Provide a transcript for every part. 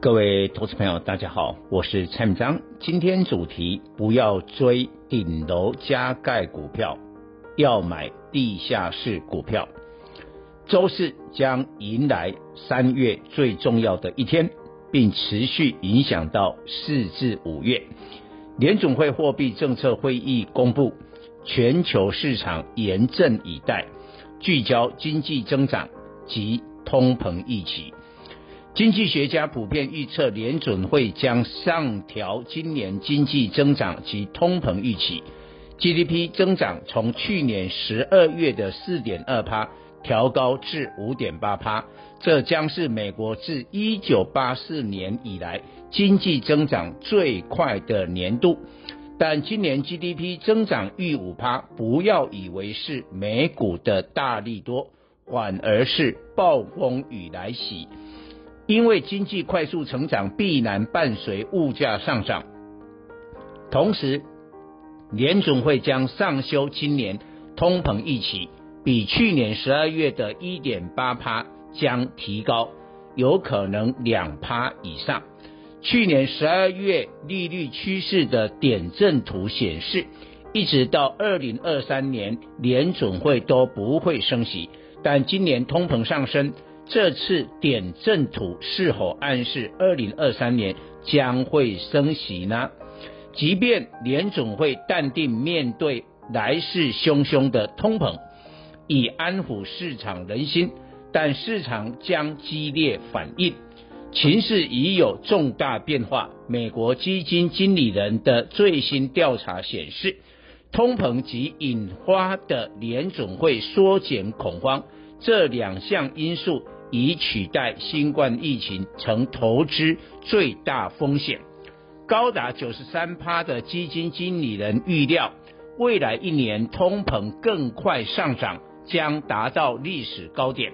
各位投资朋友，大家好，我是蔡明章。今天主题：不要追顶楼加盖股票，要买地下室股票。周四将迎来三月最重要的一天，并持续影响到四至五月。联总会货币政策会议公布，全球市场严阵以待，聚焦经济增长及通膨预期。经济学家普遍预测，联准会将上调今年经济增长及通膨预期，GDP 增长从去年十二月的四点二趴调高至五点八趴，这将是美国自一九八四年以来经济增长最快的年度。但今年 GDP 增长逾五趴，不要以为是美股的大利多，反而是暴风雨来袭。因为经济快速成长必然伴随物价上涨，同时联总会将上修今年通膨预期，比去年十二月的一点八趴将提高，有可能两趴以上。去年十二月利率趋势的点阵图显示，一直到二零二三年联总会都不会升息，但今年通膨上升。这次点阵图是否暗示二零二三年将会升息呢？即便联总会淡定面对来势汹汹的通膨，以安抚市场人心，但市场将激烈反应。情势已有重大变化。美国基金经理人的最新调查显示，通膨及引发的联总会缩减恐慌这两项因素。已取代新冠疫情成投资最大风险，高达九十三趴的基金经理人预料，未来一年通膨更快上涨，将达到历史高点。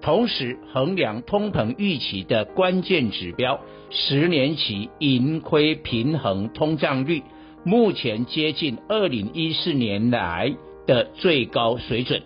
同时，衡量通膨预期的关键指标——十年期盈亏平衡通胀率，目前接近二零一四年来的最高水准。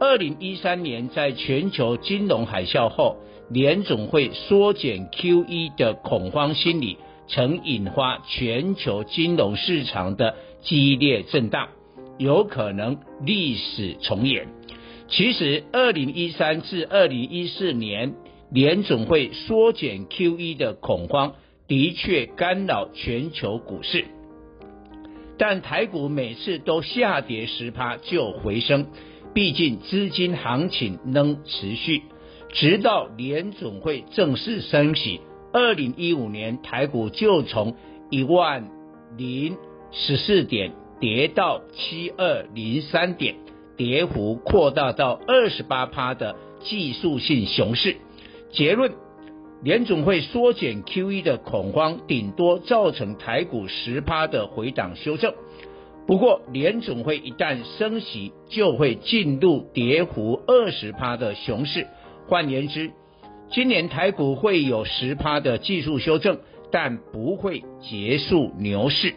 二零一三年，在全球金融海啸后，联总会缩减 QE 的恐慌心理，曾引发全球金融市场的激烈震荡，有可能历史重演。其实，二零一三至二零一四年，联总会缩减 QE 的恐慌的确干扰全球股市，但台股每次都下跌十趴就回升。毕竟资金行情能持续，直到联总会正式升息。二零一五年台股就从一万零十四点跌到七二零三点，跌幅扩大到二十八趴的技术性熊市。结论：联总会缩减 QE 的恐慌，顶多造成台股十趴的回档修正。不过，联总会一旦升息，就会进入跌幅二十趴的熊市。换言之，今年台股会有十趴的技术修正，但不会结束牛市。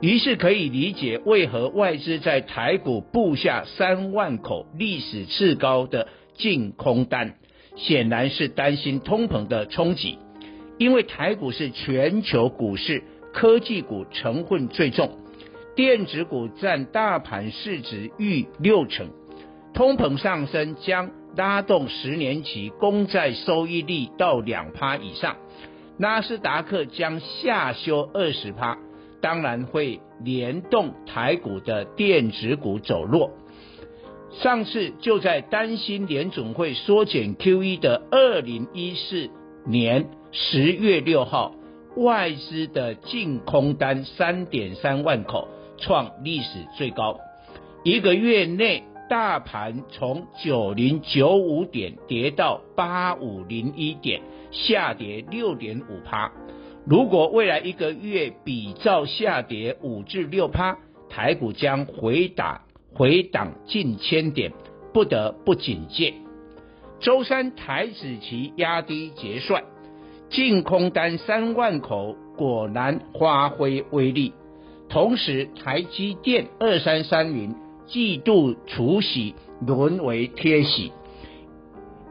于是可以理解为何外资在台股布下三万口历史次高的净空单，显然是担心通膨的冲击。因为台股是全球股市，科技股成分最重。电子股占大盘市值逾六成，通膨上升将拉动十年期公债收益率到两趴以上，纳斯达克将下修二十趴，当然会联动台股的电子股走弱。上次就在担心联总会缩减 QE 的二零一四年十月六号，外资的净空单三点三万口。创历史最高，一个月内大盘从九零九五点跌到八五零一点，下跌六点五趴。如果未来一个月比照下跌五至六趴，台股将回打回档近千点，不得不警戒。周三台指期压低结算，净空单三万口果然发挥威力。同时，台积电二三三零季度除息沦为贴息，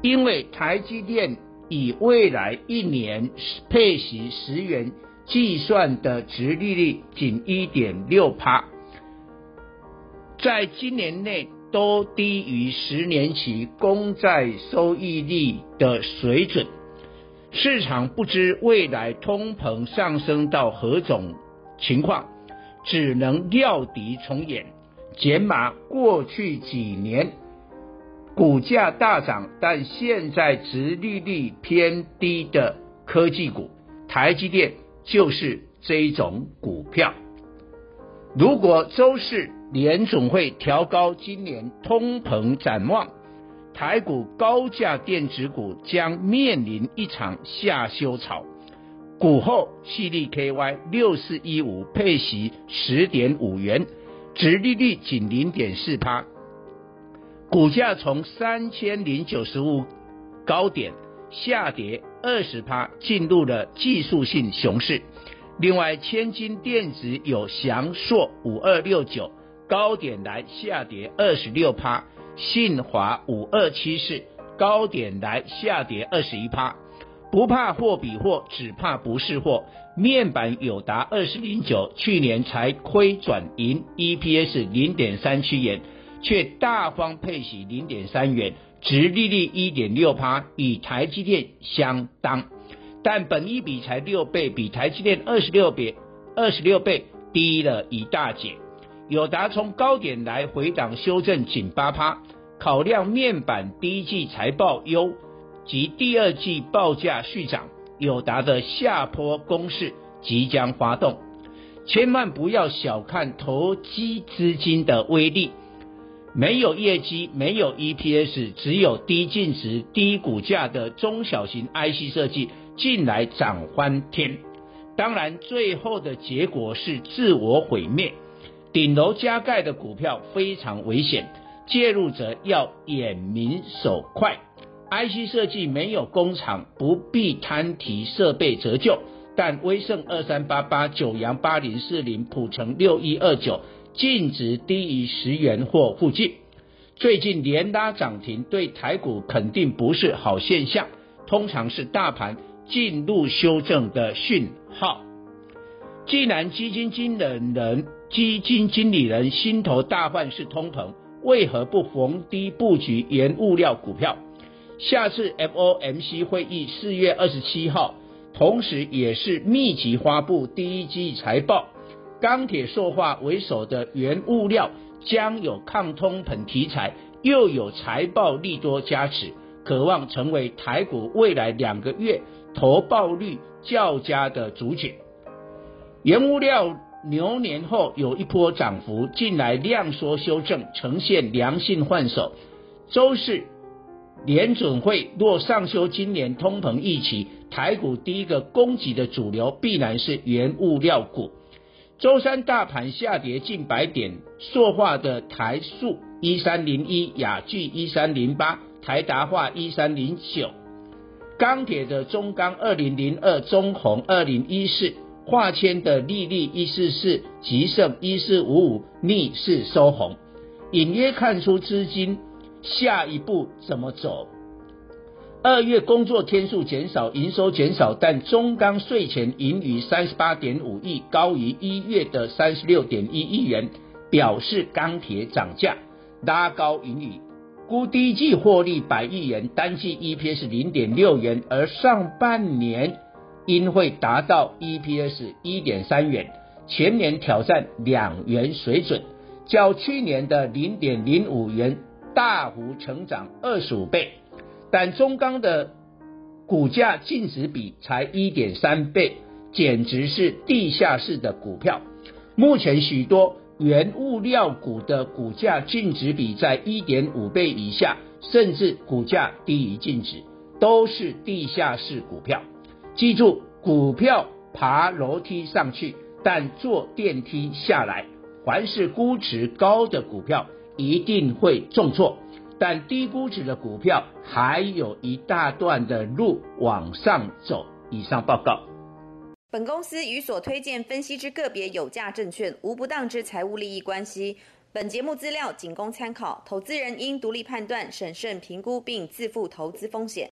因为台积电。以未来一年配息十元计算的殖利率仅一点六趴，在今年内都低于十年期公债收益率的水准。市场不知未来通膨上升到何种情况，只能料敌从严，减码过去几年。股价大涨，但现在殖利率偏低的科技股，台积电就是这一种股票。如果周四联总会调高今年通膨展望，台股高价电子股将面临一场下修潮。股后矽力 KY 六四一五配息十点五元，殖利率仅零点四趴。股价从三千零九十五高点下跌二十趴，进入了技术性熊市。另外，千金电子有祥硕五二六九高点来下跌二十六趴，信华五二七四高点来下跌二十一趴。不怕货比货，只怕不是货。面板友达二十零九去年才亏转盈，EPS 零点三七元。却大方配息零点三元，殖利率一点六趴，与台积电相当，但本益比才六倍，比台积电二十六倍二十六倍低了一大截。友达从高点来回档修正仅八趴，考量面板第一季财报优及第二季报价续涨，友达的下坡攻势即将发动，千万不要小看投机资金的威力。没有业绩，没有 EPS，只有低净值、低股价的中小型 IC 设计进来涨翻天。当然，最后的结果是自我毁灭。顶楼加盖的股票非常危险，介入者要眼明手快。IC 设计没有工厂，不必摊提设备折旧，但威盛二三八八、九阳八零四零、普成六一二九。净值低于十元或附近，最近连拉涨停，对台股肯定不是好现象，通常是大盘进入修正的讯号。既然基金经理人、基金经理人心头大患是通膨，为何不逢低布局原物料股票？下次 FOMC 会议四月二十七号，同时也是密集发布第一季财报。钢铁塑化为首的原物料将有抗通膨题材，又有财报利多加持，可望成为台股未来两个月投报率较佳的主角。原物料牛年后有一波涨幅，近来量缩修正，呈现良性换手。周四联准会若上修今年通膨预期，台股第一个攻击的主流必然是原物料股。周三大盘下跌近百点，塑化的台塑一三零一、亚聚一三零八、台达化一三零九，钢铁的中钢二零零二、中红二零一四，化纤的力立一四四、吉盛一四五五逆势收红，隐约看出资金下一步怎么走。二月工作天数减少，营收减少，但中钢税前盈余三十八点五亿，高于一月的三十六点一亿元，表示钢铁涨价拉高盈余，估第一季获利百亿元，单季 EPS 零点六元，而上半年应会达到 EPS 一点三元，全年挑战两元水准，较去年的零点零五元大幅成长二十五倍。但中钢的股价净值比才一点三倍，简直是地下室的股票。目前许多原物料股的股价净值比在一点五倍以下，甚至股价低于净值，都是地下室股票。记住，股票爬楼梯上去，但坐电梯下来。凡是估值高的股票一定会重挫，但低估值的股票还有一大段的路往上走。以上报告。本公司与所推荐分析之个别有价证券无不当之财务利益关系。本节目资料仅供参考，投资人应独立判断、审慎评估并自负投资风险。